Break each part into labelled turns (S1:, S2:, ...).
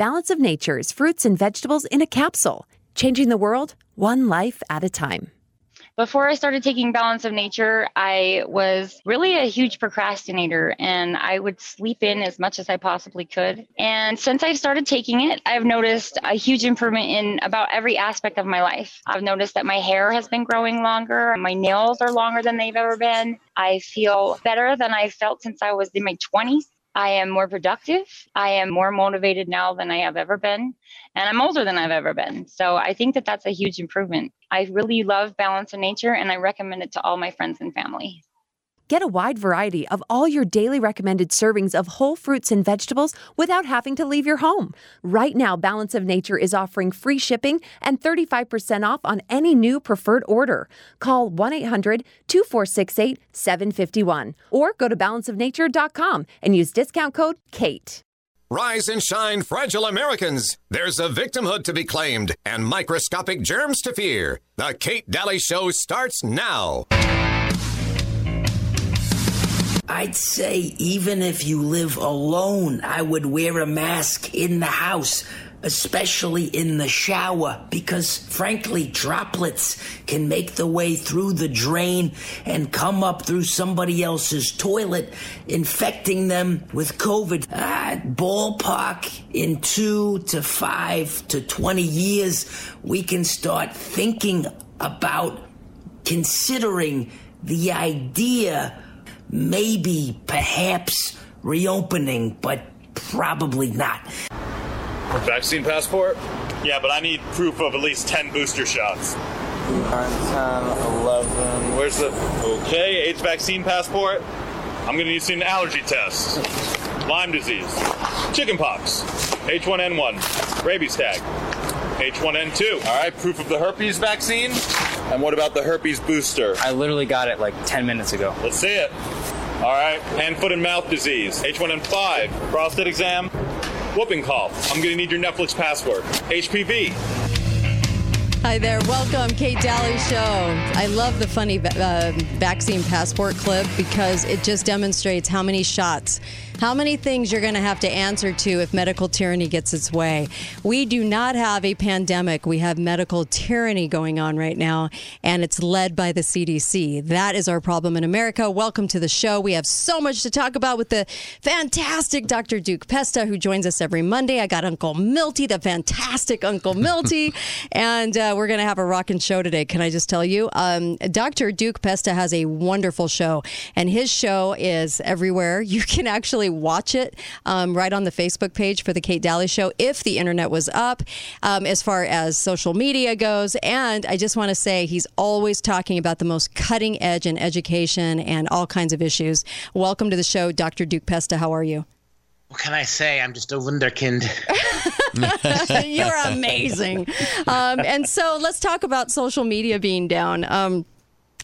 S1: Balance of Nature's fruits and vegetables in a capsule, changing the world one life at a time.
S2: Before I started taking Balance of Nature, I was really a huge procrastinator and I would sleep in as much as I possibly could. And since I've started taking it, I've noticed a huge improvement in about every aspect of my life. I've noticed that my hair has been growing longer, my nails are longer than they've ever been. I feel better than I felt since I was in my 20s. I am more productive. I am more motivated now than I have ever been. And I'm older than I've ever been. So I think that that's a huge improvement. I really love balance in nature and I recommend it to all my friends and family.
S1: Get a wide variety of all your daily recommended servings of whole fruits and vegetables without having to leave your home. Right now, Balance of Nature is offering free shipping and 35% off on any new preferred order. Call 1 800 2468 751 or go to balanceofnature.com and use discount code KATE.
S3: Rise and shine, fragile Americans. There's a victimhood to be claimed and microscopic germs to fear. The Kate Dalley Show starts now.
S4: I'd say even if you live alone, I would wear a mask in the house, especially in the shower, because frankly, droplets can make the way through the drain and come up through somebody else's toilet, infecting them with COVID. Uh, ballpark in two to five to 20 years, we can start thinking about considering the idea maybe, perhaps reopening, but probably not.
S5: Vaccine passport? Yeah, but I need proof of at least 10 booster shots.
S6: 9, 10, 11.
S5: Where's the. Okay, AIDS vaccine passport. I'm gonna need to see an allergy test. Lyme disease, chickenpox, H1N1, rabies tag, H1N2. All right, proof of the herpes vaccine. And what about the herpes booster?
S6: I literally got it like 10 minutes ago.
S5: Let's see it. All right, hand, foot, and mouth disease, H1N5, prostate exam, whooping cough. I'm gonna need your Netflix password. HPV.
S7: Hi there. Welcome, Kate Dalley Show. I love the funny uh, vaccine passport clip because it just demonstrates how many shots, how many things you're going to have to answer to if medical tyranny gets its way. We do not have a pandemic. We have medical tyranny going on right now, and it's led by the CDC. That is our problem in America. Welcome to the show. We have so much to talk about with the fantastic Dr. Duke Pesta, who joins us every Monday. I got Uncle Milty, the fantastic Uncle Milty, and uh, we're going to have a rocking show today. Can I just tell you? Um, Dr. Duke Pesta has a wonderful show, and his show is everywhere. You can actually watch it um, right on the Facebook page for the Kate Dalley Show if the internet was up, um, as far as social media goes. And I just want to say he's always talking about the most cutting edge in education and all kinds of issues. Welcome to the show, Dr. Duke Pesta. How are you?
S8: What can I say? I'm just a wunderkind.
S7: You're amazing. Um, and so let's talk about social media being down. Um,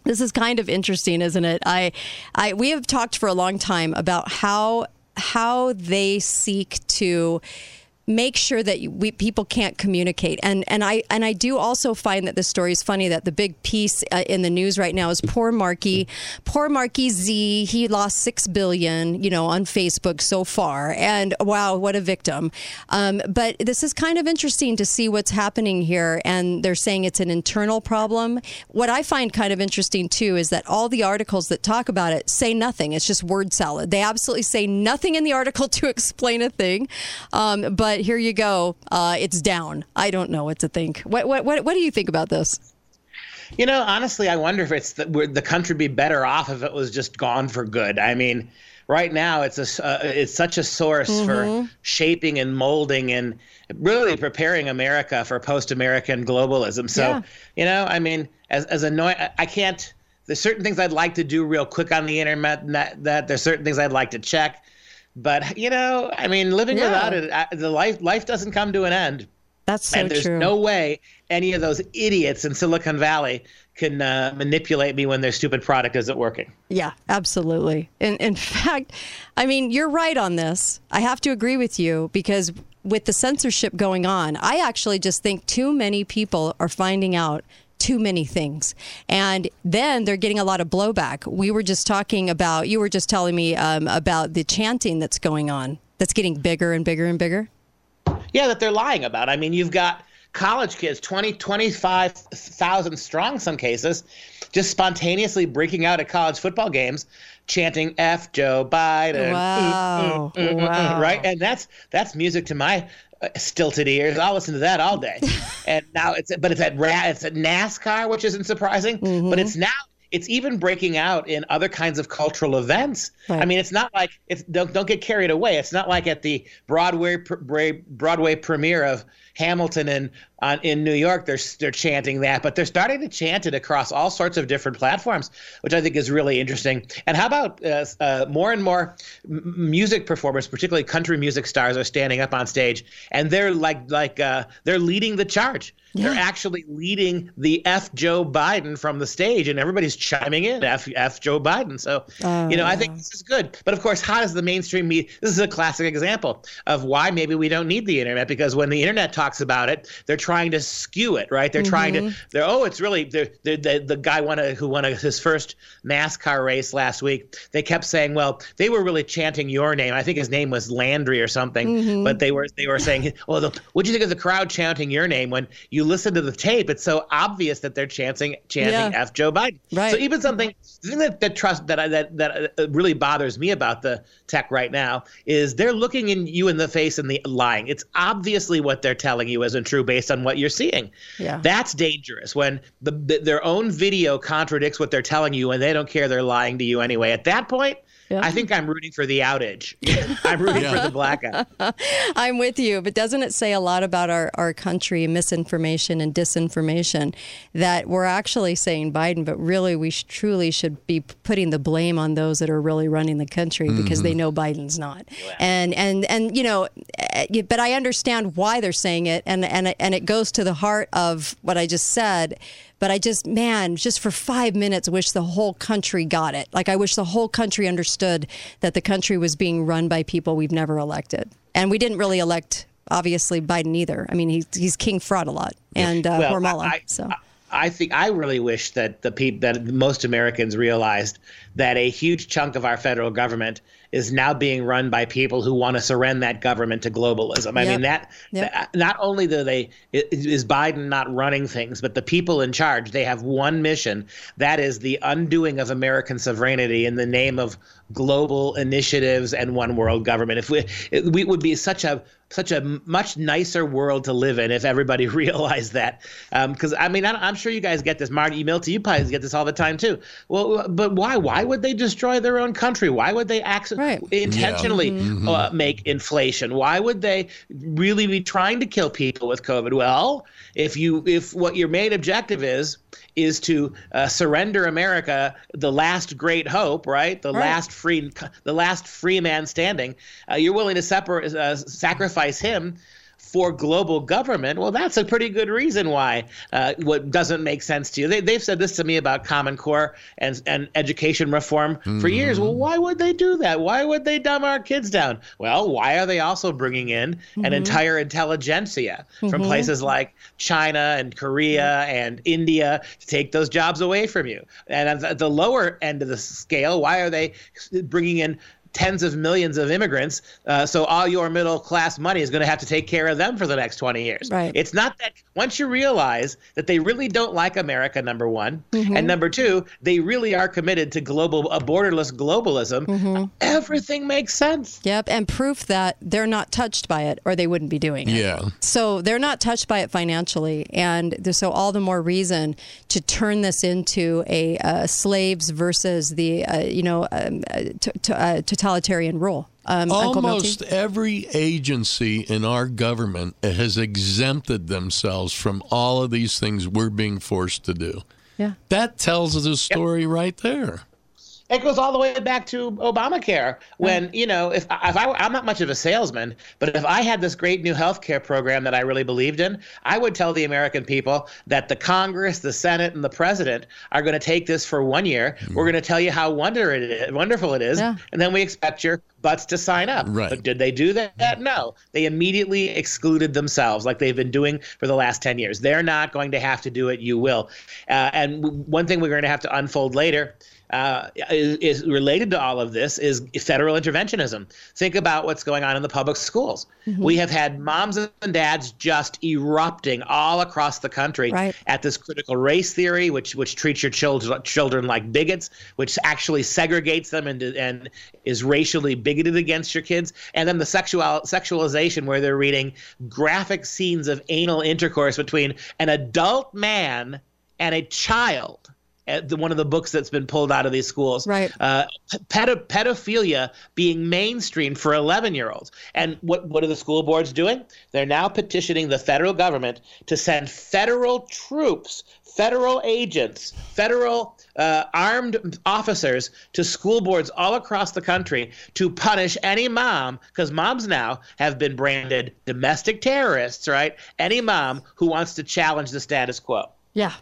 S7: this is kind of interesting, isn't it? I, I, we have talked for a long time about how how they seek to make sure that we people can't communicate. And and I and I do also find that the story is funny that the big piece uh, in the news right now is poor Marky, poor Marky Z. He lost six billion, you know, on Facebook so far, and wow, what a victim. Um, but this is kind of interesting to see what's happening here, and they're saying it's an internal problem. What I find kind of interesting too is that all the articles that talk about it say nothing. It's just word salad. They absolutely say nothing in the article to explain a thing, um, but but here you go. Uh, it's down. I don't know what to think. What, what, what, what do you think about this?
S8: You know, honestly, I wonder if it's the, would the country be better off if it was just gone for good. I mean, right now it's a uh, it's such a source mm-hmm. for shaping and molding and really preparing America for post-American globalism. So, yeah. you know, I mean, as as annoying, I can't. There's certain things I'd like to do real quick on the internet. That, that there's certain things I'd like to check. But you know, I mean, living yeah. without it, the life life doesn't come to an end.
S7: That's so
S8: and there's
S7: true.
S8: no way any of those idiots in Silicon Valley can uh, manipulate me when their stupid product isn't working.
S7: Yeah, absolutely. In, in fact, I mean, you're right on this. I have to agree with you because with the censorship going on, I actually just think too many people are finding out too many things. And then they're getting a lot of blowback. We were just talking about, you were just telling me um, about the chanting that's going on, that's getting bigger and bigger and bigger.
S8: Yeah, that they're lying about. I mean, you've got college kids, 20, 25,000 strong, some cases, just spontaneously breaking out at college football games, chanting "F Joe Biden."
S7: Wow.
S8: Mm, mm, mm,
S7: Wow.
S8: Right, and that's that's music to my stilted ears. I'll listen to that all day. and now it's but it's at ra- it's at NASCAR, which isn't surprising,
S7: Mm-hmm.
S8: but it's now. It's even breaking out in other kinds of cultural events. I mean, it's not like it's don't don't get carried away. It's not like at the Broadway pr- Broadway premiere of Hamilton in on in New York. They're they're chanting that, but they're starting to chant it across all sorts of different platforms, which I think is really interesting. And how about uh, uh, more and more m- music performers, particularly country music stars, are standing up on stage and they're like like uh, they're leading the charge. They're actually leading the F Joe Biden from the stage, and everybody's chiming in F F Joe Biden. So, you know, I think this is good. But of course, how does the mainstream media? This is a classic example of why maybe we don't need the internet because when the internet talks about it, they're trying to skew it, right? They're trying to. They're oh, it's really they're, they're, the the guy won a, who won a, his first NASCAR race last week. They kept saying, well, they were really chanting your name. I think his name was Landry or something, but they were they were saying, well, the, what do you think of the crowd chanting your name when you listen to the tape? It's so obvious that they're chanting chanting
S7: Yeah.
S8: F Joe Biden.
S7: Right.
S8: So even something the thing that, that trust that I, that that uh, really bothers me about the tech right now is they're looking in you in the face and the lying. It's obviously what they're telling you isn't true based on what you're seeing.
S7: Yeah.
S8: That's dangerous when the, the their own video contradicts what they're telling you and they don't care they're lying to you anyway. At that point,
S7: Yeah.
S8: I think I'm rooting for the outage. I'm rooting for the blackout.
S7: I'm with you, but doesn't it say a lot about our, our country, misinformation and disinformation, that we're actually saying Biden, but really we sh- truly should be putting the blame on those that are really running the country because they know Biden's not. And and and you know, eh, but I understand why they're saying it, and and and it goes to the heart of what I just said. But I just, man, just for five minutes, wish the whole country got it. Like, I wish the whole country understood that the country was being run by people we've never elected. And we didn't really elect, obviously, Biden either. I mean, he's, he's King Fraud a lot and uh,
S8: Well,
S7: Hormala.
S8: I-
S7: so,
S8: I think I really wish that the people that most Americans realized that a huge chunk of our federal government is now being run by people who want to surrender that government to globalism. I
S7: Yep.
S8: mean that,
S7: Yep.
S8: that- not only do they is Biden not running things, but the people in charge they have one mission that is the undoing of American sovereignty in the name of global initiatives and one world government. If we it, we would be such a such a much nicer world to live in if everybody realized that. Because I mean, I, I'm sure you guys get this, Martin Marty Milty. You probably get this all the time too. Well, but why? Why would they destroy their own country? Why would they act,
S7: Right.
S8: intentionally uh, make inflation? Why would they really be trying to kill people with COVID? Well, if you if what your main objective is is to uh, surrender America, the last great hope, right? The
S7: Right.
S8: last free, the last free man standing. Uh, you're willing to separate, uh, sacrifice him for global government. Well, that's a pretty good reason why uh, what doesn't make sense to you. They, they've said this to me about Common Core and and education reform for mm-hmm. years. Well, why would they do that? Why would they dumb our kids down? Well, why are they also bringing in an mm-hmm. entire intelligentsia from mm-hmm. places like China and Korea and India to take those jobs away from you? And at the lower end of the scale, why are they bringing in tens of millions of immigrants. Uh, so all your middle class money is going to have to take care of them for the next 20 years.
S7: Right.
S8: It's not that once you realize that they really don't like America, number one, and number two, they really are committed to global, a borderless globalism, everything makes sense.
S7: yep. And proof that they're not touched by it or they wouldn't be doing it.
S9: Yeah.
S7: So they're not touched by it financially, and so all the more reason to turn this into a uh, slaves versus the uh, you know um, uh, t- t- uh, totalitarian rule. Um, Uncle
S9: Almost every agency in our government has exempted themselves from all of these things we're being forced to do.
S7: Yeah.
S9: That tells the story right there.
S8: It goes all the way back to Obamacare. When mm. you know, if if I I'm not much of a salesman, but if I had this great new health care program that I really believed in, I would tell the American people that the Congress, the Senate, and the President are going to take this for one year. Mm. We're going to tell you how wonder it is, wonderful it is,
S7: Yeah.
S8: and then we expect your butts to sign up.
S9: Right.
S8: But did they do that? Mm. No. They immediately excluded themselves, like they've been doing for the last 10 years. They're not going to have to do it. You will. Uh, and w- one thing we're going to have to unfold later uh, is, is related to all of this is federal interventionism. Think about what's going on in the public schools. We have had moms and dads just erupting all across the country
S7: Right.
S8: at this critical race theory, which which treats your children children like bigots, which actually segregates them and and is racially bigoted against your kids, and then the sexual sexualization where they're reading graphic scenes of anal intercourse between an adult man and a child. The, one of the books that's been pulled out of these schools,
S7: Right.
S8: Uh, pedo- pedophilia being mainstreamed for 11 year olds. And what, what are the school boards doing? They're now petitioning the federal government to send federal troops, federal agents, federal uh, armed officers to school boards all across the country to punish any mom, because moms now have been branded domestic terrorists, right? Any mom who wants to challenge the status quo.
S7: Yeah.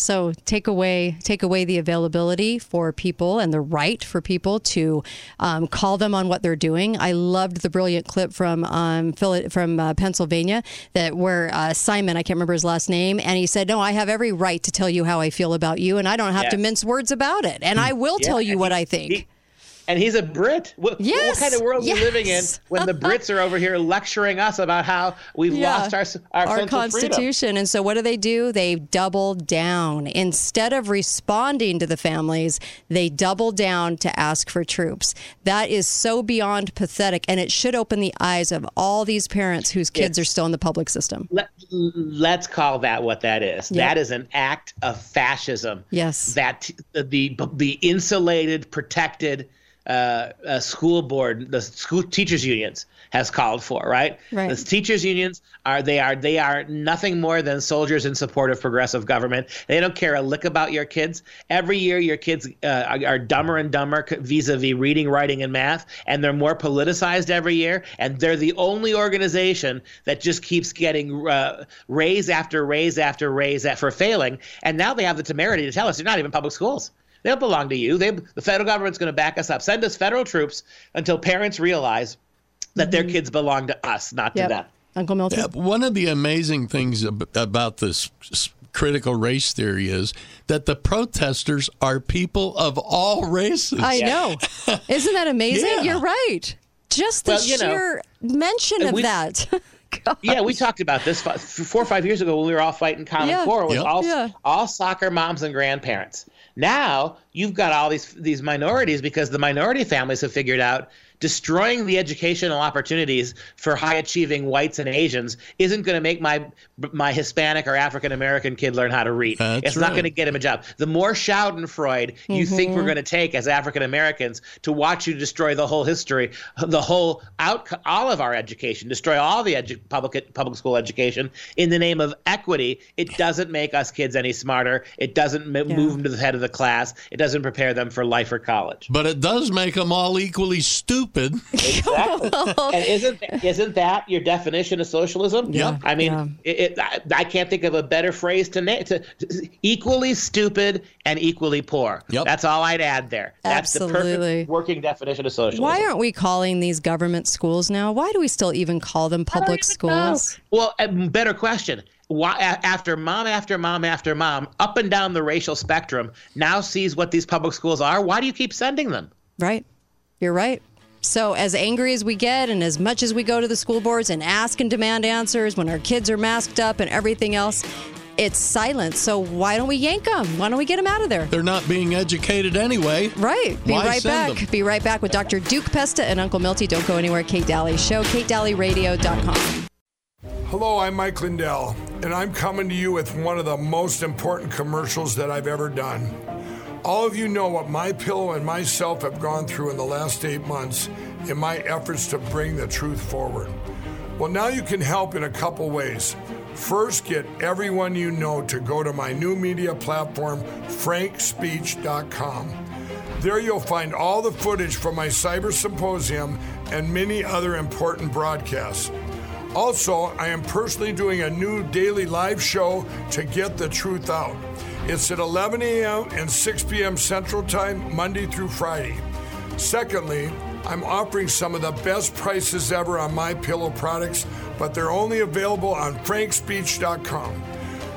S7: So take away take away the availability for people and the right for people to um, call them on what they're doing. I loved the brilliant clip from um, Phil- from uh, Pennsylvania that where uh, Simon I can't remember his last name and he said, "No, I have every right to tell you how I feel about you, and I don't have to mince words about it, and I will tell you what I think."
S8: he- and he's a Brit. What,
S7: Yes,
S8: what kind of world are we living in when the Brits are over here lecturing us about how we've
S7: Yeah.
S8: lost our our,
S7: our constitution. And so, what do they do? They double down. Instead of responding to the families, they double down to ask for troops. That is so beyond pathetic, and it should open the eyes of all these parents whose kids
S8: It's-
S7: are still in the public system.
S8: Let, let's call that what that is.
S7: Yep.
S8: That is an act of fascism.
S7: Yes.
S8: That the the insulated, protected uh, uh, school board, the school teachers unions has called for. Right.
S7: Right.
S8: The teachers unions are they are they are nothing more than soldiers in support of progressive government. They don't care a lick about your kids. Every year, your kids uh, are, are dumber and dumber vis-a-vis reading, writing, and math, and they're more politicized every year. And they're the only organization that just keeps getting uh, raise after raise after raise at, for failing. And now they have the temerity to tell us they're not even public schools. They don't belong to you. They, the federal government's going to back us up. Send us federal troops until parents realize that their mm-hmm. kids belong to us, not to
S7: Yep.
S8: them.
S7: Uncle Milton.
S9: Yeah, one of the amazing things ab- about this critical race theory is that the protesters are people of all races.
S7: I know. Isn't that amazing?
S9: Yeah.
S7: You're right. Just the
S8: Well, you know,
S7: sheer mention of
S8: we-
S7: that.
S8: Yeah, we talked about this four or five years ago when we were all fighting Common
S7: Yeah.
S8: Core. It was
S9: Yep.
S8: all
S7: Yeah.
S8: all soccer moms and grandparents. Now you've got all these these minorities because the minority families have figured out destroying the educational opportunities for high achieving whites and Asians isn't going to make my my Hispanic or African American kid learn how to read.
S9: That's
S8: it's not going to get him a job. The more Schadenfreude you think we're mm-hmm. going to take as African Americans to watch you destroy the whole history, the whole out, all of our education, destroy all the edu- public public school education in the name of equity, it doesn't make us kids any smarter. It doesn't m- move them to the head of the class. It doesn't prepare them for life or college.
S9: But it does make them all equally stupid.
S8: Exactly. and isn't isn't that your definition of socialism?
S9: Yeah.
S8: I mean,
S7: Yeah.
S8: it, it, I, I can't think of a better phrase to name to, equally stupid and equally poor.
S9: Yep.
S8: That's all I'd add there. That's the
S7: Absolutely.
S8: perfect working definition of socialism.
S7: Why aren't we calling these government schools now? Why do we still even call them public schools?
S8: Well, a better question. Why, after mom after mom after mom, up and down the racial spectrum, now sees what these public schools are, why do you keep sending them?
S7: Right. You're right. So, as angry as we get, and as much as we go to the school boards and ask and demand answers when our kids are masked up and everything else, it's silence. So, why don't we yank them? Why don't we get them out of there?
S9: They're not being educated anyway.
S7: Right. Be
S9: Why
S7: right
S9: send
S7: back.
S9: them?
S7: Be right back with Dr. Duke Pesta and Uncle Milty. Don't go anywhere. Kate Dalley Show, katedalleyradio.com.
S10: Hello, I'm Mike Lindell, and I'm coming to you with one of the most important commercials that I've ever done. All of you know what my pillow and myself have gone through in the last eight months in my efforts to bring the truth forward. Well, now you can help in a couple ways. First, get everyone you know to go to my new media platform, frankspeech.com. There you'll find all the footage from my cyber symposium and many other important broadcasts. Also, I am personally doing a new daily live show to get the truth out. It's at 11 a.m. and 6 p.m. Central Time, Monday through Friday. Secondly, I'm offering some of the best prices ever on my pillow products, but they're only available on frankspeech.com.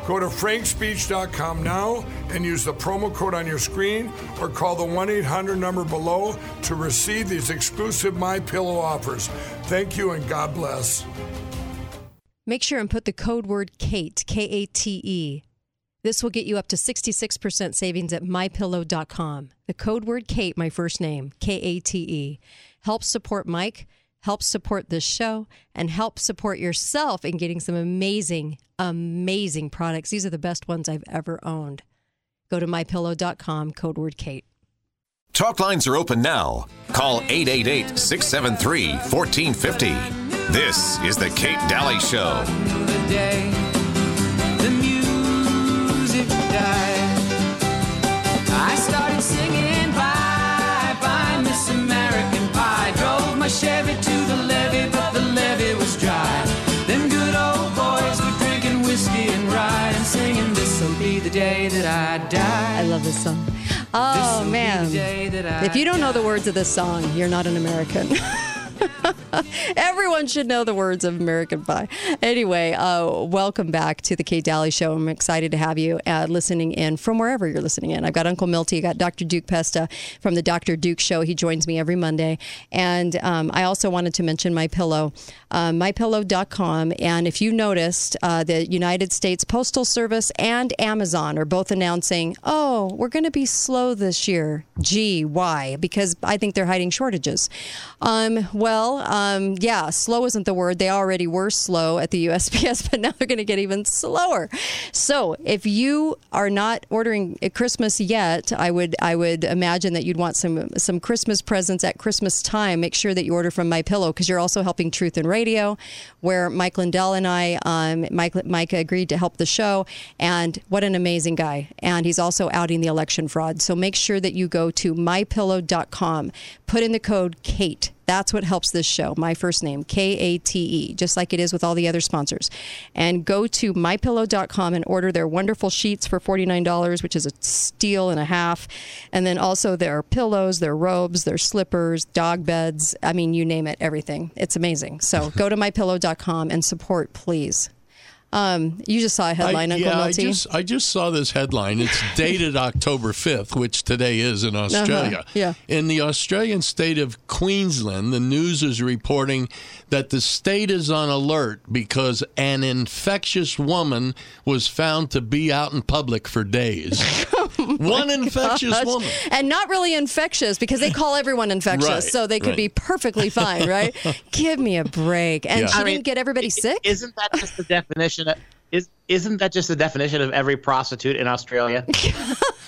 S10: Go to frankspeech.com now and use the promo code on your screen or call the 1-800 number below to receive these exclusive my pillow offers. Thank you and God bless.
S7: Make sure and put the code word KATE, K A T E. This will get you up to 66% savings at mypillow.com. The code word Kate, my first name, K A T E, helps support Mike, helps support this show, and helps support yourself in getting some amazing, amazing products. These are the best ones I've ever owned. Go to mypillow.com, code word Kate.
S3: Talk lines are open now. Call 888 673 1450. This is The Kate Dalley Show.
S11: I started singing bye bye Miss American Pie. Drove my Chevy to the levee, but the levee was dry. Them good old boys were drinking whiskey and rye and singing this'll be the day that I die.
S7: I love this song. Oh, man.
S11: the day that I
S7: If you don't know the words of this song, you're not an American. Everyone should know the words of American Pie. Anyway, uh, welcome back to the Kate Dalley Show. I'm excited to have you uh, listening in from wherever you're listening in. I've got Uncle Milty, I got Dr. Duke Pesta from the Dr. Duke Show. He joins me every Monday. And um, I also wanted to mention My Pillow, uh, mypillow.com. And if you noticed, uh, the United States Postal Service and Amazon are both announcing, oh, we're going to be slow this year. Gee, why? Because I think they're hiding shortages. Um, well, um, yeah, slow isn't the word. They already were slow at the USPS, but now they're going to get even slower. So if you are not ordering at Christmas yet, I would I would imagine that you'd want some some Christmas presents at Christmas time. Make sure that you order from My Pillow because you're also helping Truth and Radio, where Mike Lindell and I, um, Mike Mike agreed to help the show, and what an amazing guy. And he's also outing the election fraud. So make sure that you go to mypillow.com, put in the code Kate. That's what helps this show. My first name, K A T E, just like it is with all the other sponsors. And go to mypillow.com and order their wonderful sheets for $49, which is a steal and a half. And then also their pillows, their robes, their slippers, dog beds. I mean, you name it, everything. It's amazing. So go to mypillow.com and support, please. Um, you just saw a headline,
S9: I,
S7: Uncle
S9: yeah, I just, I just saw this headline. It's dated October 5th, which today is in Australia.
S7: Uh-huh, yeah.
S9: In the Australian state of Queensland, the news is reporting that the state is on alert because an infectious woman was found to be out in public for days. Oh One infectious
S7: Gosh.
S9: woman.
S7: And not really infectious because they call everyone infectious,
S9: Right,
S7: so they could
S9: right.
S7: be perfectly fine, right? Give me a break. And
S9: Yeah.
S7: she
S8: I
S7: didn't get everybody sick?
S8: Isn't that just the definition of is isn't that just the definition of every prostitute in Australia?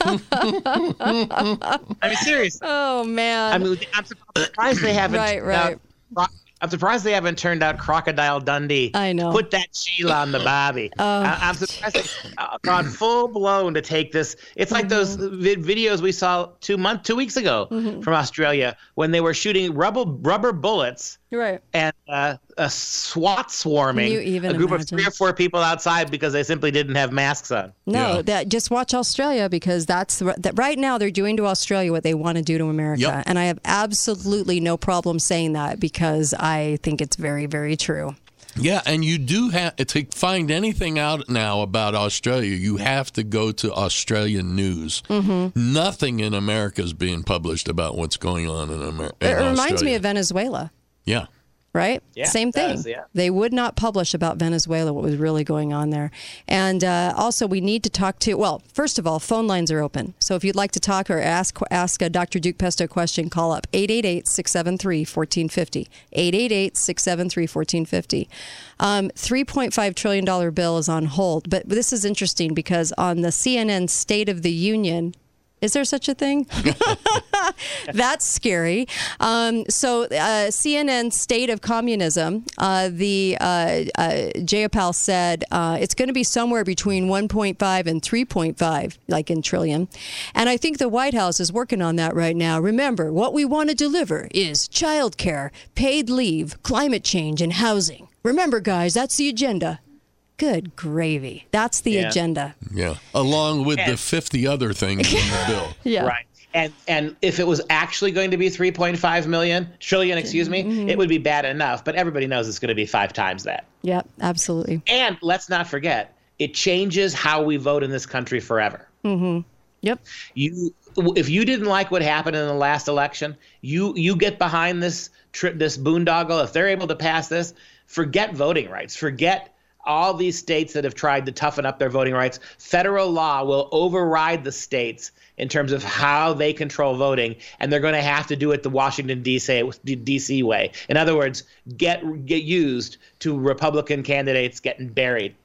S8: I mean, seriously.
S7: Oh, man.
S8: I mean, I'm surprised they haven't.
S7: Right,
S8: turned
S7: right.
S8: I'm surprised they haven't turned out Crocodile Dundee.
S7: I know.
S8: Put that Sheila on the Bobby. I, I'm surprised they've uh, gone full blown to take this. It's like those
S7: Mm-hmm.
S8: vi- videos we saw two month, two weeks ago from Australia when they were shooting rubber rubber bullets
S7: right.
S8: and uh, a SWAT swarming
S7: you even
S8: a group
S7: imagine?
S8: of three or four people outside because they simply didn't have masks on.
S7: No,
S9: Yeah.
S7: that just watch Australia because that's that right now they're doing to Australia what they want to do to America,
S9: Yep.
S7: and I have absolutely no problem saying that because I think it's very, very true.
S9: Yeah, and you do have to find anything out now about Australia. You have to go to Australian news.
S7: Mm-hmm.
S9: Nothing in America is being published about what's going on in America.
S7: It reminds me of Venezuela.
S9: Yeah.
S7: right?
S8: Yeah,
S7: Same thing.
S8: does, yeah.
S7: They would not publish about Venezuela what was really going on there. And uh, also, we need to talk to. Well, first of all, phone lines are open. So if you'd like to talk or ask ask a Dr. Duke Pesta question, call up 888-673-1450. 888-673-1450. Um, $3.5 trillion bill is on hold. But this is interesting because on the CNN State of the Union, is there such a thing? That's scary. Um, so, uh, CNN State of Communism, uh, the uh, uh, Jayapal said uh, it's going to be somewhere between 1.5 and 3.5, like in trillion. And I think the White House is working on that right now. Remember, what we want to deliver is childcare, paid leave, climate change, and housing. Remember, guys, that's the agenda. Good gravy. That's the
S8: Yeah.
S7: agenda.
S9: Yeah. Along with the 50 other things in the bill.
S7: Yeah.
S8: Right. And and if it was actually going to be 3.5 million trillion, excuse me,
S7: Mm-hmm.
S8: it would be bad enough. But everybody knows it's going to be five times that.
S7: Yep, absolutely.
S8: And let's not forget, it changes how we vote in this country forever.
S7: Mm-hmm. Yep.
S8: You, if you didn't like what happened in the last election, you you get behind this tri- this boondoggle. If they're able to pass this, forget voting rights. Forget all these states that have tried to toughen up their voting rights. Federal law will override the states in terms of how they control voting, and they're going to have to do it the Washington D.C. D.C. way. In other words, get get used to Republican candidates getting buried.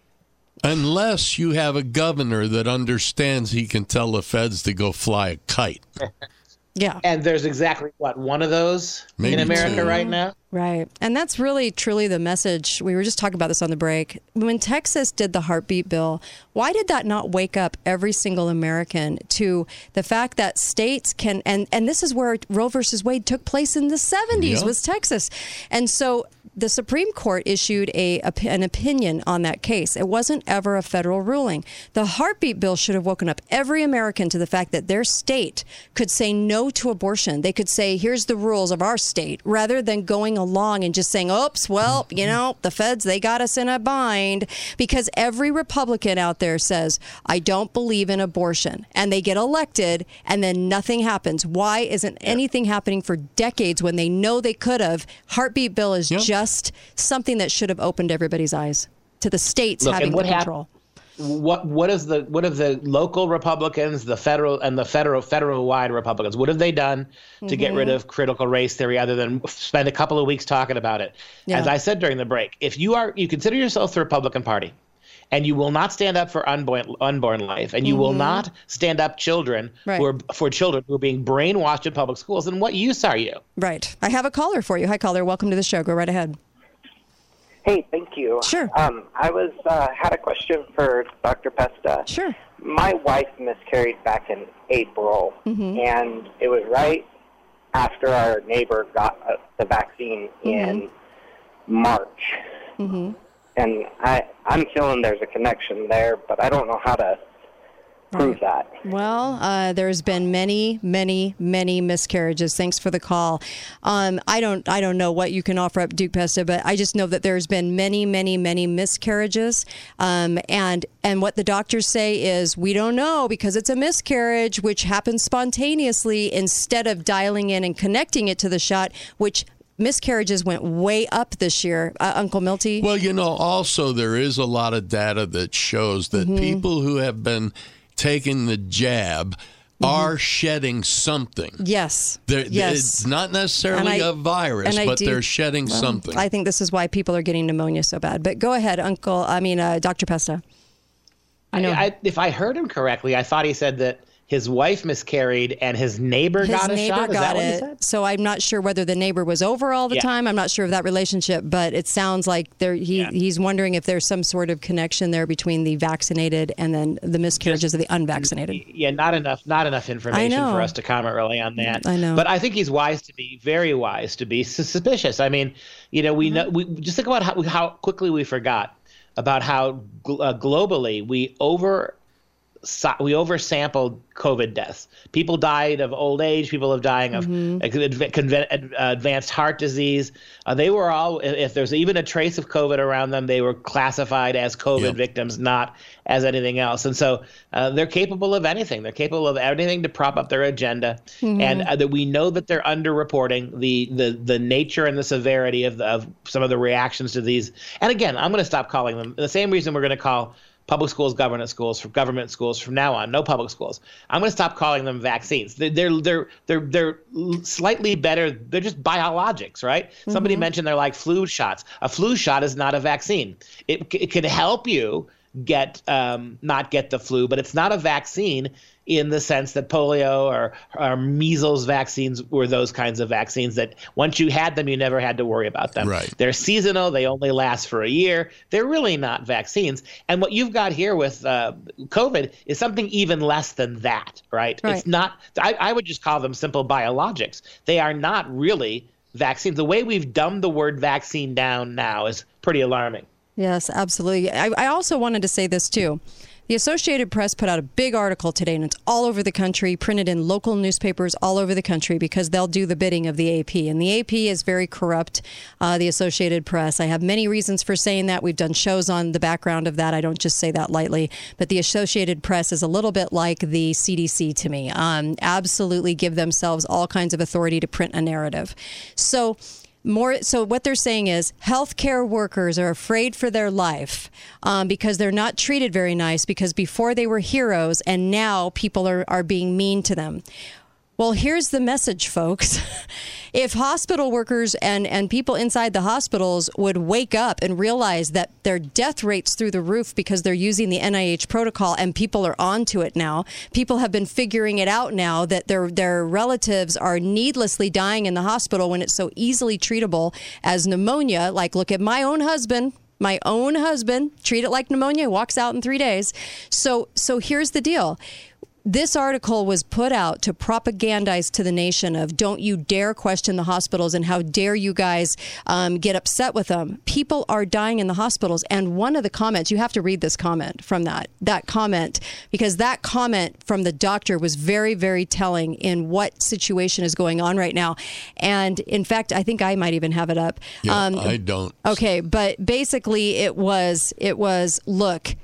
S9: Unless you have a governor that understands he can tell the feds to go fly a kite.
S7: Yeah.
S8: And there's exactly what one of those
S9: Maybe
S8: in America
S9: two.
S8: right now. Mm-hmm.
S7: Right. And that's really truly the message. We were just talking about this on the break. When Texas did the heartbeat bill, why did that not wake up every single American to the fact that states can and and this is where Roe versus Wade took place in the 70s
S12: Yeah.
S7: was Texas. And so the Supreme Court issued a an opinion on that case. It wasn't ever a federal ruling. The heartbeat bill should have woken up every American to the fact that their state could say no to abortion. They could say, "Here's the rules of our state," rather than going along and just saying, "Oops, well, you know, the feds they got us in a bind." Because every Republican out there says, "I don't believe in abortion," and they get elected, and then nothing happens. Why isn't anything happening for decades when they know they could have? Heartbeat bill is just something that should have opened everybody's eyes to the states
S8: Look,
S7: having the control.
S8: What what is the what have the local Republicans, the federal and the federal federal wide Republicans? What have they done to get
S7: Mhm.
S8: rid of critical race theory other than spend a couple of weeks talking about it?
S7: Yeah.
S8: As I said during the break, if you are you consider yourself the Republican Party, and you will not stand up for unborn unborn life, and you will
S7: Mhm.
S8: not stand up children
S7: Right.
S8: who are for children who are being brainwashed in public schools, then what use are you?
S7: Right. I have a caller for you. Hi, caller. Welcome to the show. Go right ahead.
S13: Hey, thank you.
S7: Sure.
S13: Um, I was uh, had a question for Dr. Pesta.
S7: Sure.
S13: My wife miscarried back in April,
S7: Mhm.
S13: and it was right after our neighbor got uh, the vaccine in March.
S7: Mm-hmm.
S13: And I, I'm feeling there's a connection there, but I don't know how to prove that.
S7: Well, uh, there's been many, many, many miscarriages. Thanks for the call. Um, I don't, I don't know what you can offer up, Duke Pesta, but I just know that there's been many, many, many miscarriages. Um, and and what the doctors say is we don't know because it's a miscarriage, which happens spontaneously instead of dialing in and connecting it to the shot, which miscarriages went way up this year. Uh, Uncle Milty.
S9: Well, you know, also there is a lot of data that shows that
S7: Mhm.
S9: people who have been taking the jab are shedding something.
S7: Yes.
S9: They're,
S7: Mm-hmm. Yes.
S9: It's not necessarily
S7: And I-
S9: a virus, but
S7: do-
S9: they're shedding
S7: well,
S9: something.
S7: I think this is why people are getting pneumonia so bad. But go ahead, Uncle. I mean, uh, Dr. Pesta. I know.
S8: I, if I heard him correctly, I thought he said that his wife miscarried and his neighbor
S7: His
S8: got a
S7: neighbor
S8: shot. Is
S7: got
S8: that what he
S7: it.
S8: said?
S7: So I'm not sure whether the neighbor was over all the
S8: Yeah.
S7: time. I'm not sure of that relationship, but it sounds like there he he's wondering if there's some sort of connection there between the vaccinated and then the miscarriages of the unvaccinated.
S8: Yeah, not enough, not enough information for us to comment really on that.
S7: I know.
S8: but I think he's wise to be very wise to be suspicious. I mean, you know, we know we just think about how how quickly we forgot about how gl- uh, globally we over we oversampled COVID deaths. People died of old age. People have dying of
S7: Mm-hmm.
S8: adv- conve- ad- uh, advanced heart disease. Uh, they were all, if- if there's even a trace of COVID around them, they were classified as COVID victims, not as anything else. And so uh, they're capable of anything. They're capable of anything to prop up their agenda.
S14: Mhm.
S8: And uh, that we know that they're underreporting the the the nature and the severity of the, of some of the reactions to these. And again, I'm going to stop calling them the same reason we're going to call public schools, government schools, from government schools from now on. No public schools. I'm going to stop calling them vaccines. They're they're they're they're, slightly better. They're just biologics, right? Somebody
S7: Mhm.
S8: mentioned they're like flu shots. A flu shot is not a vaccine. It it can help you get um, not get the flu, but it's not a vaccine in the sense that polio or, or measles vaccines were those kinds of vaccines that once you had them, you never had to worry about them.
S9: Right.
S8: They're seasonal. They only last for a year. They're really not vaccines. And what you've got here with uh, COVID is something even less than that, right?
S7: Right.
S8: It's not, I, I would just call them simple biologics. They are not really vaccines. The way we've dumbed the word vaccine down now is pretty alarming.
S7: Yes, absolutely. I, I also wanted to say this too The Associated Press put out a big article today, and it's all over the country, printed in local newspapers all over the country because they'll do the bidding of the AP. And the AP is very corrupt, uh, the Associated Press. I have many reasons for saying that. We've done shows on the background of that. I don't just say that lightly. But the Associated Press is a little bit like the CDC to me. Um, absolutely give themselves all kinds of authority to print a narrative. So, more so what they're saying is healthcare workers are afraid for their life um, because they're not treated very nice because before they were heroes and now people are, are being mean to them well, here's the message, folks. if hospital workers and, and people inside the hospitals would wake up and realize that their death rates through the roof because they're using the NIH protocol and people are onto it now, people have been figuring it out now that their their relatives are needlessly dying in the hospital when it's so easily treatable as pneumonia. Like, look at my own husband my own husband treat it like pneumonia walks out in three days so so here's the deal this article was put out to propagandize to the nation of don't you dare question the hospitals and how dare you guys um, get upset with them people are dying in the hospitals. And one of the comments you have to read this comment from that that comment because that comment from the doctor was very very telling in what situation is going on right now. And in fact i think i might even have it up.
S9: Yeah, um, i don't.
S7: okay but basically it was it was look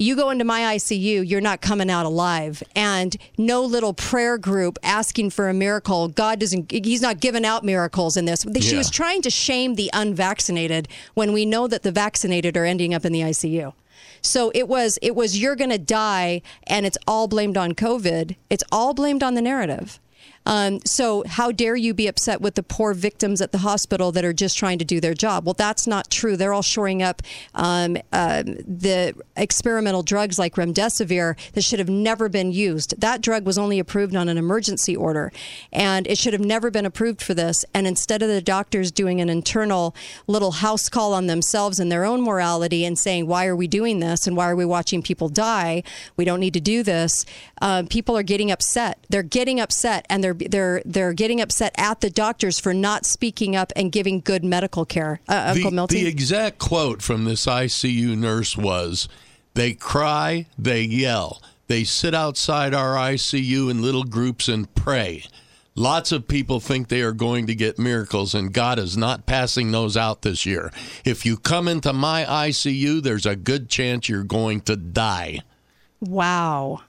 S7: you go into my ICU, you're not coming out alive. And no little prayer group asking for a miracle. God doesn't, He's not giving out miracles in this. She yeah. was trying to shame the unvaccinated when we know that the vaccinated are ending up in the ICU. So it was it was you're going to die and it's all blamed on COVID. It's all blamed on the narrative. Um, so, how dare you be upset with the poor victims at the hospital that are just trying to do their job? Well, that's not true. They're all shoring up um, uh, the experimental drugs like remdesivir that should have never been used. That drug was only approved on an emergency order, and it should have never been approved for this. And instead of the doctors doing an internal little house call on themselves and their own morality and saying, why are we doing this and why are we watching people die? We don't need to do this. Uh, people are getting upset. They're getting upset and they're they're they're they're getting upset at the doctors for not speaking up and giving good medical care. Uh,
S9: the,
S7: Uncle Milty.
S9: The exact quote from this ICU nurse was, "They cry, they yell, they sit outside our ICU in little groups and pray." Lots of people think they are going to get miracles, and God is not passing those out this year. If you come into my ICU, there's a good chance you're going to die.
S7: Wow.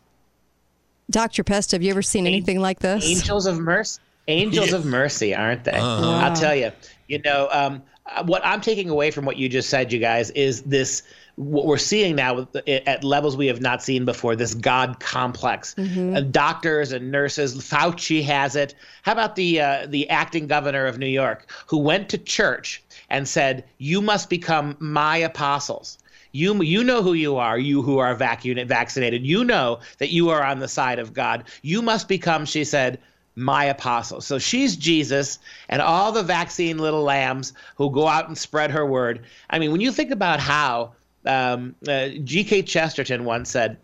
S7: Dr. Pest, have you ever seen anything like this?
S8: Angels of Mercy. Angels yeah. of Mercy, aren't they? Uh-huh. Wow. I'll tell you. You know, um, what I'm taking away from what you just said, you guys, is this what we're seeing now at levels we have not seen before this god complex mm-hmm. uh, doctors and nurses fauci has it how about the uh, the acting governor of new york who went to church and said you must become my apostles you you know who you are, you who are vaccinated. You know that you are on the side of God. You must become, she said, my apostle. So she's Jesus and all the vaccine little lambs who go out and spread her word. I mean, when you think about how um, uh, G.K. Chesterton once said,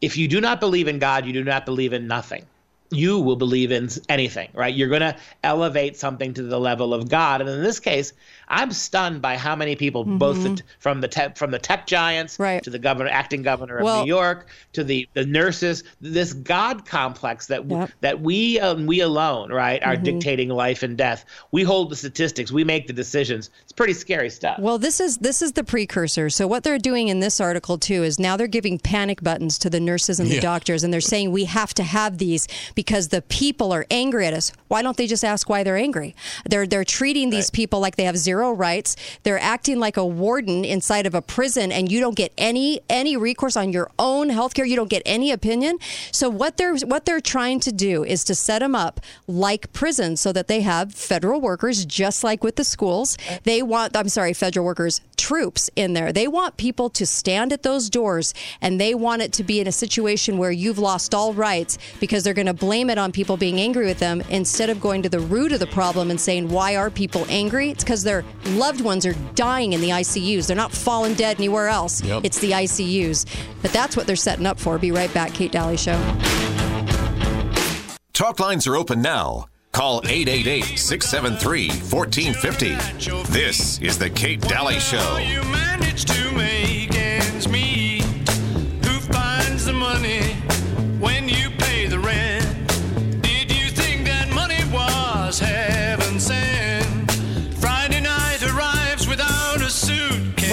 S8: if you do not believe in God, you do not believe in nothing you will believe in anything, right? You're going to elevate something to the level of God. And in this case, I'm stunned by how many people, mm-hmm. both the, from the te- from the tech giants
S7: right.
S8: to the governor, acting governor of well, New York, to the, the nurses, this God complex that yep. that we um, we alone, right, are mm-hmm. dictating life and death. We hold the statistics, we make the decisions. It's pretty scary stuff.
S7: Well, this is this is the precursor. So what they're doing in this article too is now they're giving panic buttons to the nurses and the yeah. doctors, and they're saying we have to have these because the people are angry at us. Why don't they just ask why they're angry? They're they're treating these right. people like they have zero rights. They're acting like a warden inside of a prison, and you don't get any any recourse on your own health care. You don't get any opinion. So what they're what they're trying to do is to set them up like prisons, so that they have federal workers, just like with the schools. They want I'm sorry, federal workers, troops in there. They want people to stand at those doors, and they want it to be in a situation where you've lost all rights because they're going to blame it on people being angry with them instead of going to the root of the problem and saying, why are people angry? It's because their loved ones are dying in the ICUs. They're not falling dead anywhere else. Yep. It's the ICUs. But that's what they're setting up for. Be right back, Kate Dalley Show.
S3: Talk lines are open now. Call 888 673 1450. This is The Kate Dalley Show.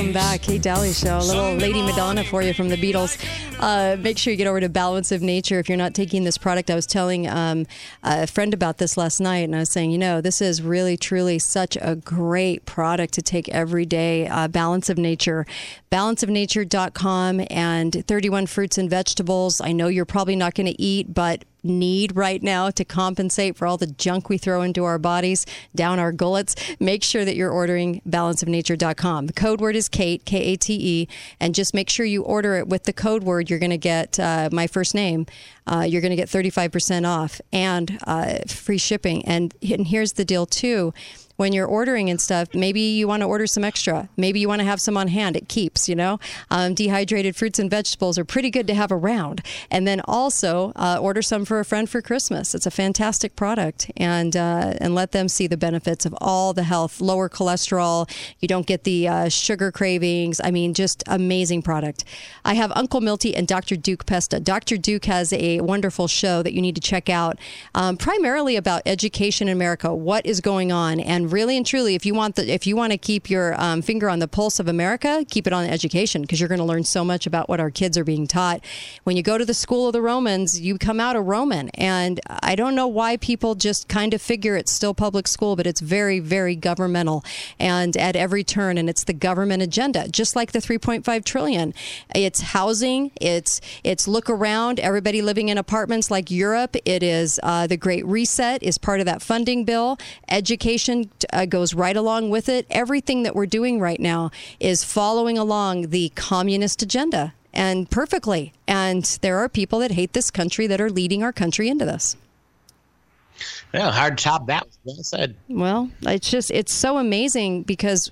S7: Welcome back. Kate Dalley Show. A little Lady Madonna for you from the Beatles. Uh, make sure you get over to Balance of Nature if you're not taking this product. I was telling um, a friend about this last night, and I was saying, you know, this is really, truly such a great product to take every day. Uh, Balance of Nature. Balanceofnature.com and 31 fruits and vegetables. I know you're probably not going to eat, but need right now to compensate for all the junk we throw into our bodies, down our gullets, make sure that you're ordering balanceofnature.com. The code word is Kate, K A T E, and just make sure you order it with the code word. You're going to get uh, my first name. Uh, you're going to get 35% off and uh, free shipping. And, and here's the deal, too when you're ordering and stuff, maybe you want to order some extra. Maybe you want to have some on hand. It keeps, you know. Um, dehydrated fruits and vegetables are pretty good to have around. And then also uh, order some for a friend for Christmas. It's a fantastic product, and uh, and let them see the benefits of all the health, lower cholesterol. You don't get the uh, sugar cravings. I mean, just amazing product. I have Uncle Milty and Dr. Duke Pesta. Dr. Duke has a wonderful show that you need to check out, um, primarily about education in America, what is going on, and really and truly, if you want the if you want to keep your um, finger on the pulse of America, keep it on education because you're going to learn so much about what our kids are being taught. When you go to the school of the Romans, you come out a Roman, and I don't know why people just kind of figure it's still public school, but it's very very governmental and at every turn, and it's the government agenda, just like the 3.5 trillion. It's housing, it's it's look around, everybody living in apartments like Europe. It is uh, the Great Reset is part of that funding bill. Education uh, goes right along with it. Everything that we're doing right now is following along the communist agenda and perfectly. And there are people that hate this country that are leading our country into this.
S8: Yeah, hard to top that. Well said.
S7: Well, it's just it's so amazing because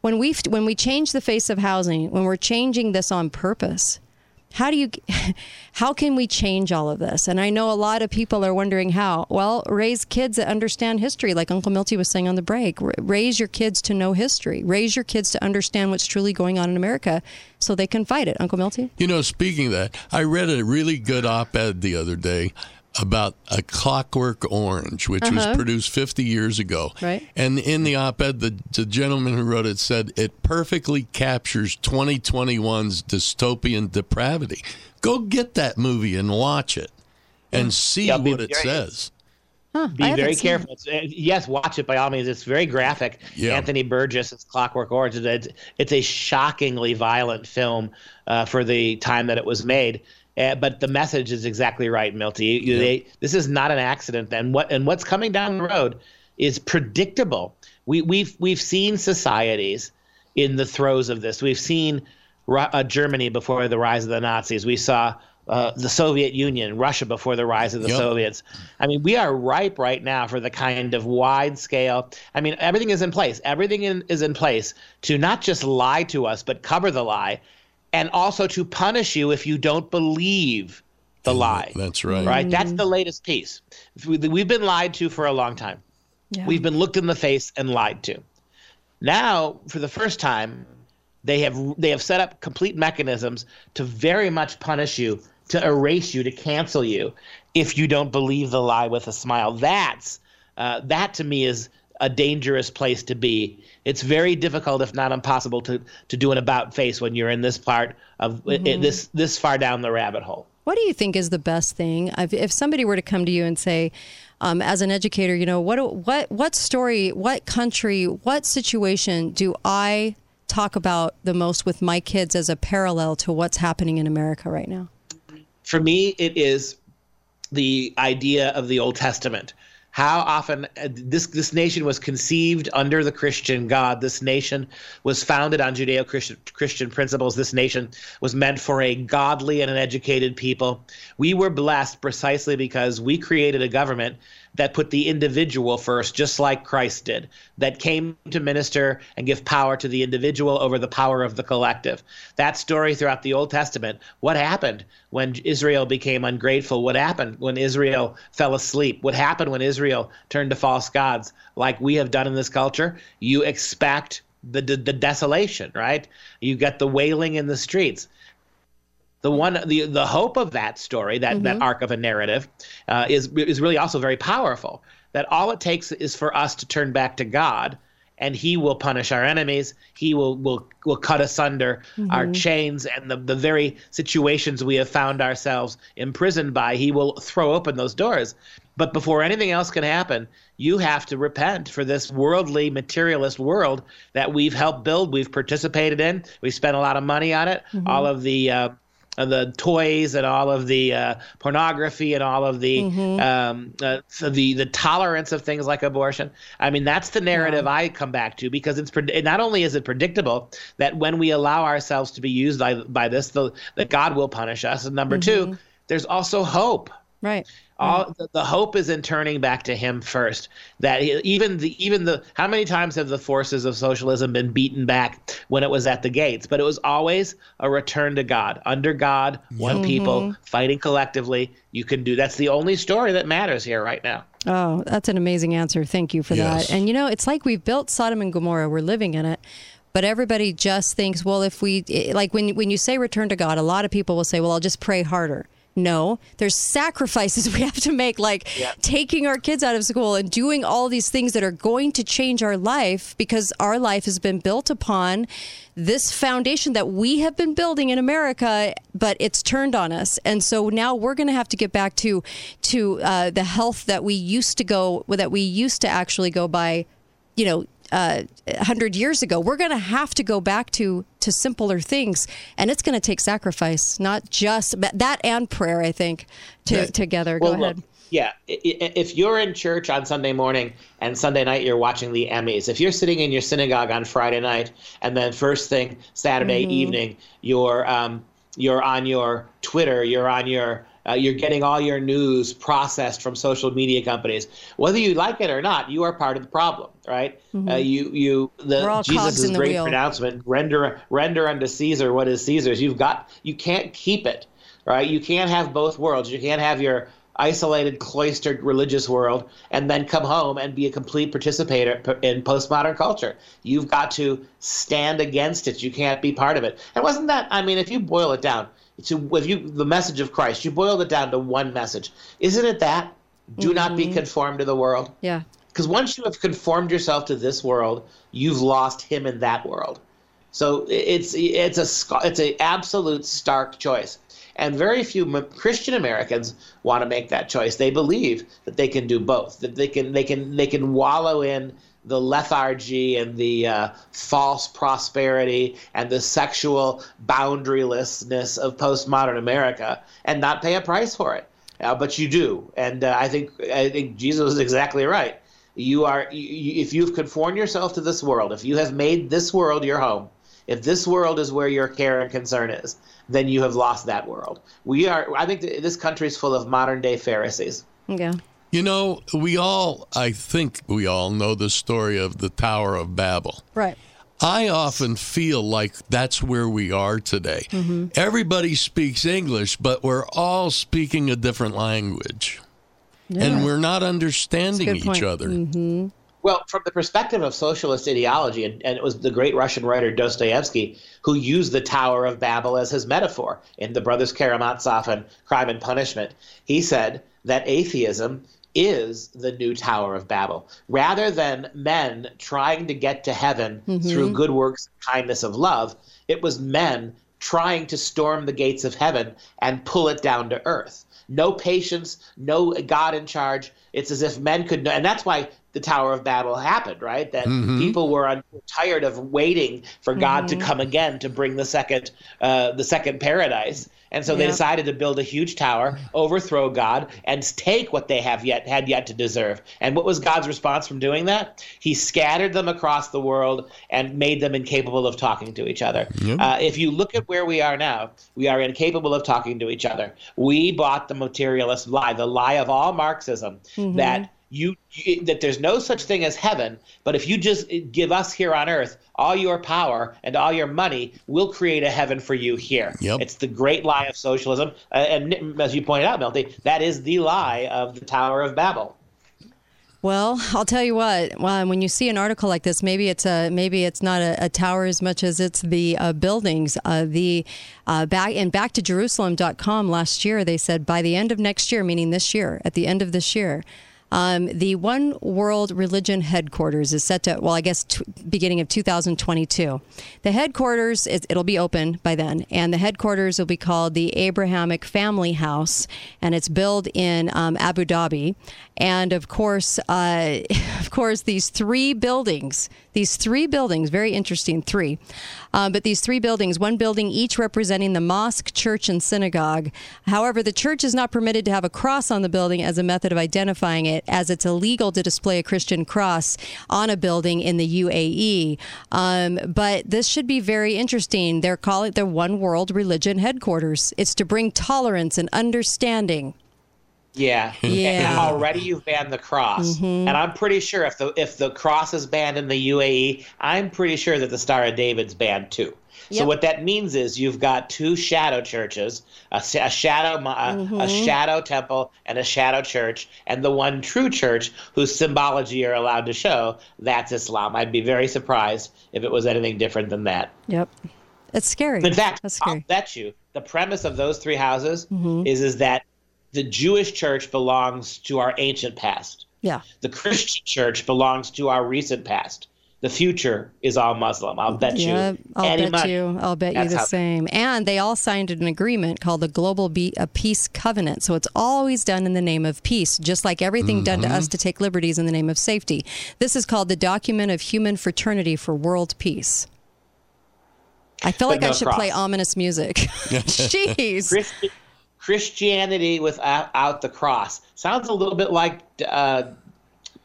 S7: when we when we change the face of housing, when we're changing this on purpose, how do you how can we change all of this? And i know a lot of people are wondering how. Well raise kids that understand history like uncle milty was saying on the break. Raise your kids to know history. Raise your kids to understand what's truly going on in america so they can fight it. Uncle milty?
S9: You know speaking of that i read a really good op-ed the other day about a clockwork orange which
S7: Uh-huh.
S9: was produced 50 years ago
S7: Right.
S9: and in the op-ed the, the gentleman who wrote it said it perfectly captures 2021's dystopian depravity go get that movie and watch it and see
S8: Yeah,
S9: what it
S8: very-
S9: says
S8: Be very careful. It's, uh, yes, watch it by all means. It's very graphic.
S9: Yeah.
S8: Anthony Burgess, it's Clockwork Orange. It's, it's a shockingly violent film uh, for the time that it was made. Uh, but the message is exactly right, Milty. You- they- this is not an accident. And what and what's coming down the road is predictable. We, we've we've seen societies in the throes of this. We've seen uh, Germany before the rise of the Nazis. We saw uh, the Soviet Union, Russia before the rise of the
S9: Yep.
S8: Soviets. I mean, we are ripe right now for the kind of wide scale. I mean, everything is in place. Everything in, is in place to not just lie to us, but cover the lie, and also to punish you if you don't believe the lie.
S9: that's right
S8: Right? That's the latest piece. We- We've been lied to for a long time. We've been looked in the face and lied to. Now, for the first time, they have they have set up complete mechanisms to very much punish you, to erase you, to cancel you if you don't believe the lie with a smile. That's uh, that to me is a dangerous place to be. It's very difficult, if not impossible, to to do an about face when you're in this part of
S7: Mhm.
S8: this this far down the rabbit hole.
S7: What do you think is the best thing? If, if somebody were to come to you and say, um, as an educator, you know, what what what story, what country, what situation do I talk about the most with my kids as a parallel to what's happening in America right now?
S8: for me, it is the idea of the Old Testament. How often uh, this this nation was conceived under the Christian God. This nation was founded on Judeo-Christian Christian principles. This nation was meant for a godly and an educated people. We were blessed precisely because we created a government that put the individual first, just like Christ did, that came to minister and give power to the individual over the power of the collective. That story throughout the Old Testament. What happened when Israel became ungrateful? What happened when Israel fell asleep? What happened when Israel turned to false gods, like we have done in this culture? You expect the, the, the desolation, right? You get the wailing in the streets the one the the hope of that story that that arc of a narrative uh, is is really also very powerful that all it takes is for us to turn back to god and he will punish our enemies. He will will will cut asunder our
S7: Mhm.
S8: chains and the, the very situations we have found ourselves imprisoned by. He will throw open those doors. But before anything else can happen, you have to repent for this worldly, materialist world that we've helped build, we've participated in, we spent a lot of money on it.
S12: Mhm.
S8: All of the uh, the toys and all of the uh, pornography and all of the
S12: Mhm.
S8: um, uh, so the the tolerance of things like abortion. I mean, that's the narrative I come back to because it's pred- not only is it predictable that when we allow ourselves to be used by by this, the, that God will punish us. And number two, there's also hope.
S7: Right.
S8: All the, the hope is in turning back to Him first. That even the even the how many times have the forces of socialism been beaten back when it was at the gates? But it was always a return to God. Under God, one
S7: Mhm.
S8: people fighting collectively. You can do. That's the only story that matters here right now.
S7: Oh, that's an amazing answer. Thank you for
S8: Yes.
S7: that. And you know, it's like we've built Sodom and Gomorrah. We're living in it. But everybody just thinks, well, if we like when when you say return to God, a lot of people will say, well, I'll just pray harder. No, there's sacrifices we have to make, like taking our kids out of school and doing all these things that are going to change our life because our life has been built upon this foundation that we have been building in America, but it's turned on us, and so now we're going to have to get back to to uh, the health that we used to go that we used to actually go by, you know. Uh, 100 years ago we're going to have to go back to to simpler things and it's going to take sacrifice not just that and prayer i think to,
S8: Yeah.
S7: together
S8: Well,
S7: go ahead
S8: look, yeah, if you're in church on Sunday morning and Sunday night you're watching the Emmys, if you're sitting in your synagogue on Friday night and then first thing Saturday
S12: Mhm.
S8: evening you're um, you're on your Twitter, you're on your uh, you're getting all your news processed from social media companies. Whether you like it or not, you are part of the problem, right?
S12: Mhm.
S8: Uh, you you the
S12: We're all cogs
S8: Jesus' great
S12: wheel.
S8: pronouncement: render render unto Caesar what is Caesar's. You've got you can't keep it, right? You can't have both worlds. You can't have your isolated, cloistered religious world and then come home and be a complete participator in postmodern culture. You've got to stand against it. You can't be part of it. And wasn't that? I mean, if you boil it down to if you the message of Christ, you boiled it down to one message. Isn't it that? Do not be
S7: Mhm.
S8: conformed to the world.
S7: yeah
S8: Because once you have conformed yourself to this world, you've lost him in that world. So it's it's a it's a absolute stark choice, and very few Christian Americans want to make that choice. They believe that they can do both. That they can they can they can wallow in the lethargy and the uh, false prosperity and the sexual boundarylessness of postmodern America and not pay a price for it. Uh, but you do, and uh, I think I think Jesus is exactly right. You are you, you- if you've conformed yourself to this world, if you have made this world your home, if this world is where your care and concern is, then you have lost that world. We are. I think this country is full of modern day Pharisees.
S7: yeah
S9: You know, we all, I think we all know the story of the Tower of Babel.
S7: right
S9: I often feel like that's where we are today.
S7: Mm-hmm.
S9: Everybody speaks English, but we're all speaking a different language.
S7: Yeah.
S9: And we're not understanding
S8: That's a good
S9: each
S8: point.
S9: other.
S7: Mm-hmm.
S8: Well, from the perspective of socialist ideology, and, and it was the great Russian writer Dostoevsky who used the Tower of Babel as his metaphor in The Brothers Karamazov and Crime and Punishment. He said that atheism is the new Tower of Babel. Rather than men trying to get to heaven
S12: Mhm.
S8: through good works and kindness of love, it was men trying to storm the gates of heaven and pull it down to earth. No patience, no God in charge. It's as if men could, and that's why the Tower of Babel happened, right? That
S12: Mhm.
S8: people were un- tired of waiting for God to
S12: Mhm.
S8: come again to bring the second, uh, the second paradise, and so they decided to build a huge tower, overthrow God, and take what they have yet had yet to deserve. And what was God's response from doing that? He scattered them across the world and made them incapable of talking to each other.
S12: Yep.
S8: Uh, if you look at where we are now, we are incapable of talking to each other. We bought the materialist lie, the lie of all Marxism,
S12: Mhm.
S8: that you, you that there's no such thing as heaven, but if you just give us here on earth all your power and all your money, we'll create a heaven for you here.
S9: Yep.
S8: It's the great lie of socialism, uh, and as you pointed out, Milty that is the lie of the Tower of Babel.
S7: Well, I'll tell you what. Well, when you see an article like this, maybe it's a maybe it's not a, a tower as much as it's the uh, buildings. Uh, the uh, back in back to Jerusalem.com last year, they said by the end of next year, meaning this year, at the end of this year, Um, the One World Religion headquarters is set to, well, I guess t- beginning of 2022. The headquarters, is, it'll be open by then, and the headquarters will be called the Abrahamic Family House, and it's built in um, Abu Dhabi. And of course, uh, of course, these three buildings, these three buildings, very interesting, three. Uh, but these three buildings, one building each representing the mosque, church, and synagogue. However, the church is not permitted to have a cross on the building as a method of identifying it, as it's illegal to display a Christian cross on a building in the UAE. Um, but this should be very interesting. They're calling it the One World Religion headquarters. It's to bring tolerance and understanding.
S8: Yeah.
S7: Yeah.
S8: And already you've banned the cross.
S7: Mhm.
S8: And I'm pretty sure if the if the cross is banned in the UAE, I'm pretty sure that the Star of David's banned too. So what that means is you've got two shadow churches, a, a shadow a- a
S7: Mhm.
S8: shadow temple and a shadow church, and the one true church whose symbology you're allowed to show, that's Islam. I'd be very surprised if it was anything different than that.
S7: Yep. It's scary.
S8: In fact,
S7: That's
S8: I'll bet you the premise of those three houses
S7: Mhm.
S8: is is that the Jewish church belongs to our ancient past.
S7: Yeah.
S8: The Christian church belongs to our recent past. The future is all Muslim. I'll bet
S7: Yep,
S8: you.
S7: I'll bet
S8: money.
S7: you. I'll bet you the
S8: how-
S7: same. And they all signed an agreement called the Global Be- a Peace Covenant. So it's always done in the name of peace, just like everything done to
S8: Mm-hmm.
S7: us to take liberties in the name of safety. This is called the Document of Human Fraternity for World Peace. I feel
S8: But
S7: like I should
S8: cross.
S7: play ominous music. Jeez.
S8: Christi- Christianity without the cross sounds a little bit like uh,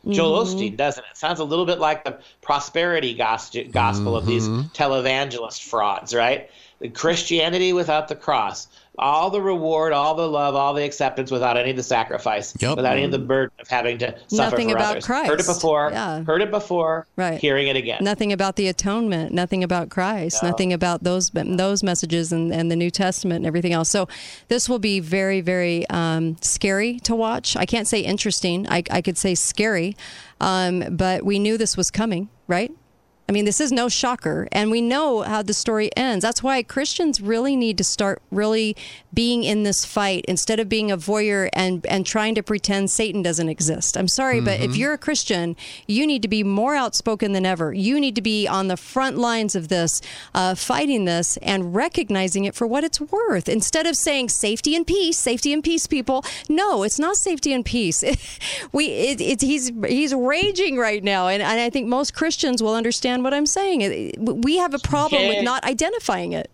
S8: Joel
S7: Mhm.
S8: Osteen, doesn't it? Sounds a little bit like the prosperity gospel, gospel of these televangelist frauds, right? The Christianity without the cross, all the reward, all the love, all the acceptance without any of the sacrifice, without any of the burden of having to suffer
S7: Nothing
S8: for
S7: about
S8: others. Heard it before.
S7: Yeah.
S8: Heard it before.
S7: Right.
S8: Hearing it again.
S7: Nothing about the atonement, nothing about Christ,
S8: No.
S7: nothing about those those messages and, and the New Testament and everything else. So this will be very, very um, scary to watch. I can't say interesting. I, I could say scary, um, but we knew this was coming, right? I mean, this is no shocker, and we know how the story ends. That's why Christians really need to start really being in this fight instead of being a voyeur and and trying to pretend Satan doesn't exist. I'm sorry, but if
S12: Mhm.
S7: you're a Christian, you need to be more outspoken than ever. You need to be on the front lines of this, uh, fighting this, and recognizing it for what it's worth. Instead of saying safety and peace, safety and peace, people. No, it's not safety and peace. we it, it, he's he's raging right now, and, and I think most Christians will understand what I'm saying. We have a problem with not identifying it.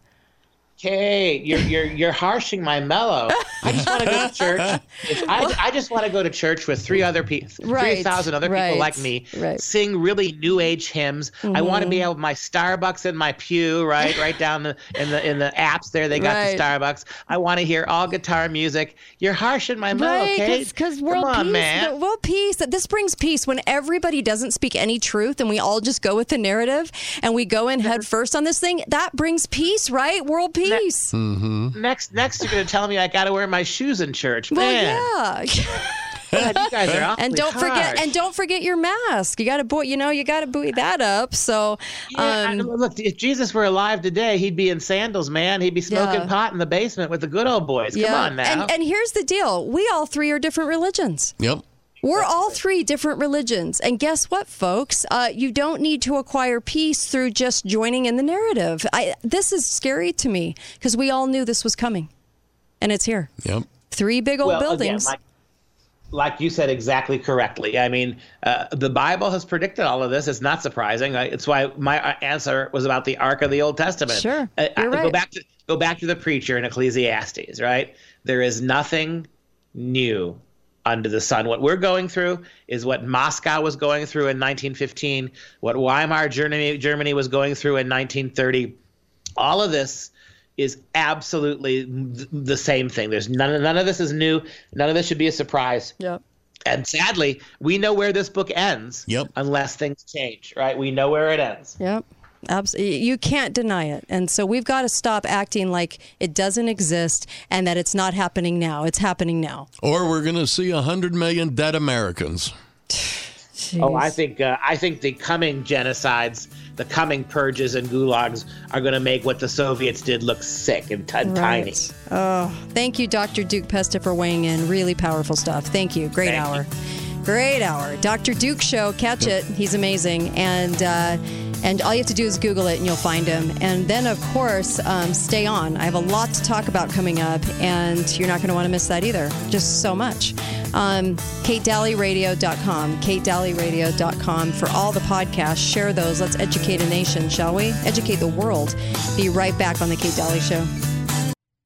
S8: Okay, you're you're you're harshing my mellow. I just want to go to church. If I, I just want to go to church with three other people,
S7: Right,
S8: three thousand other
S7: right,
S8: people like me,
S7: right.
S8: sing really new age hymns. I want to be
S7: Mhm.
S8: able my Starbucks in my pew, right, right down the in the in the apps there. They got
S7: Right.
S8: the Starbucks. I want to hear all guitar music. You're harshing my mellow,
S7: Right,
S8: Kate.
S7: because
S8: Come
S7: world
S8: on,
S7: peace,
S8: man.
S7: the world peace. That this brings peace when everybody doesn't speak any truth and we all just go with the narrative and we go in head first on this thing. That brings peace, right? World peace.
S8: Mm-hmm. Next, next, you're gonna tell me I got to wear my shoes in church, Man.
S7: Well, yeah.
S8: God, you guys are
S7: and don't forget, and don't forget your mask. You got to, boy, you know, you got to buoy that up. So,
S8: Yeah, I-
S7: um,
S8: look, if Jesus were alive today, he'd be in sandals, man. He'd be smoking
S7: Yeah.
S8: pot in the basement with the good old boys. Come on now.
S7: And, and here's the deal: we all three are different religions.
S9: Yep.
S7: We're all three different religions. And guess what, folks? Uh, you don't need to acquire peace through just joining in the narrative. I, this is scary to me because we all knew this was coming. And it's here.
S9: Yep.
S7: Three big old
S8: well,
S7: buildings.
S8: Again, like, like you said exactly correctly. I mean, uh, the Bible has predicted all of this. It's not surprising. It's why my uh, answer was about the Arc of the Old Testament.
S7: Sure,
S8: Uh,
S7: you're
S8: Go
S7: right.
S8: back to go back to the preacher in Ecclesiastes. Right? There is nothing new under the sun. What we're going through is what Moscow was going through in 1915, what Weimar Germany, Germany was going through in 1930. All of this is absolutely th- the same thing. There's none, none of this is new. None of this should be a surprise.
S7: Yep.
S8: And sadly, we know where this book ends.
S9: Yep.
S8: Unless things change, right? We know where it ends.
S7: Yep. Absolutely. You can't deny it. And so we've got to stop acting like it doesn't exist and that it's not happening now. It's happening now.
S9: Or we're going to see 100 million dead Americans.
S8: Oh, I think uh, I think the coming genocides, the coming purges and gulags are going to make what the Soviets did look sick and t- tiny.
S7: Oh, thank you, Dr. Duke Pesta, for weighing in. Really powerful stuff. Thank you. Great
S8: Thank
S7: hour. Great hour. Dr. Duke Show. Catch it. He's amazing. And, uh, and all you have to do is Google it and you'll find him. And then, of course, um, stay on. I have a lot to talk about coming up, and you're not going to want to miss that either. Just so much. Um, KateDalleyRadio.com. KateDalleyRadio.com for all the podcasts. Share those. Let's educate a nation, shall we? Educate the world. Be right back on The Kate Dalley Show.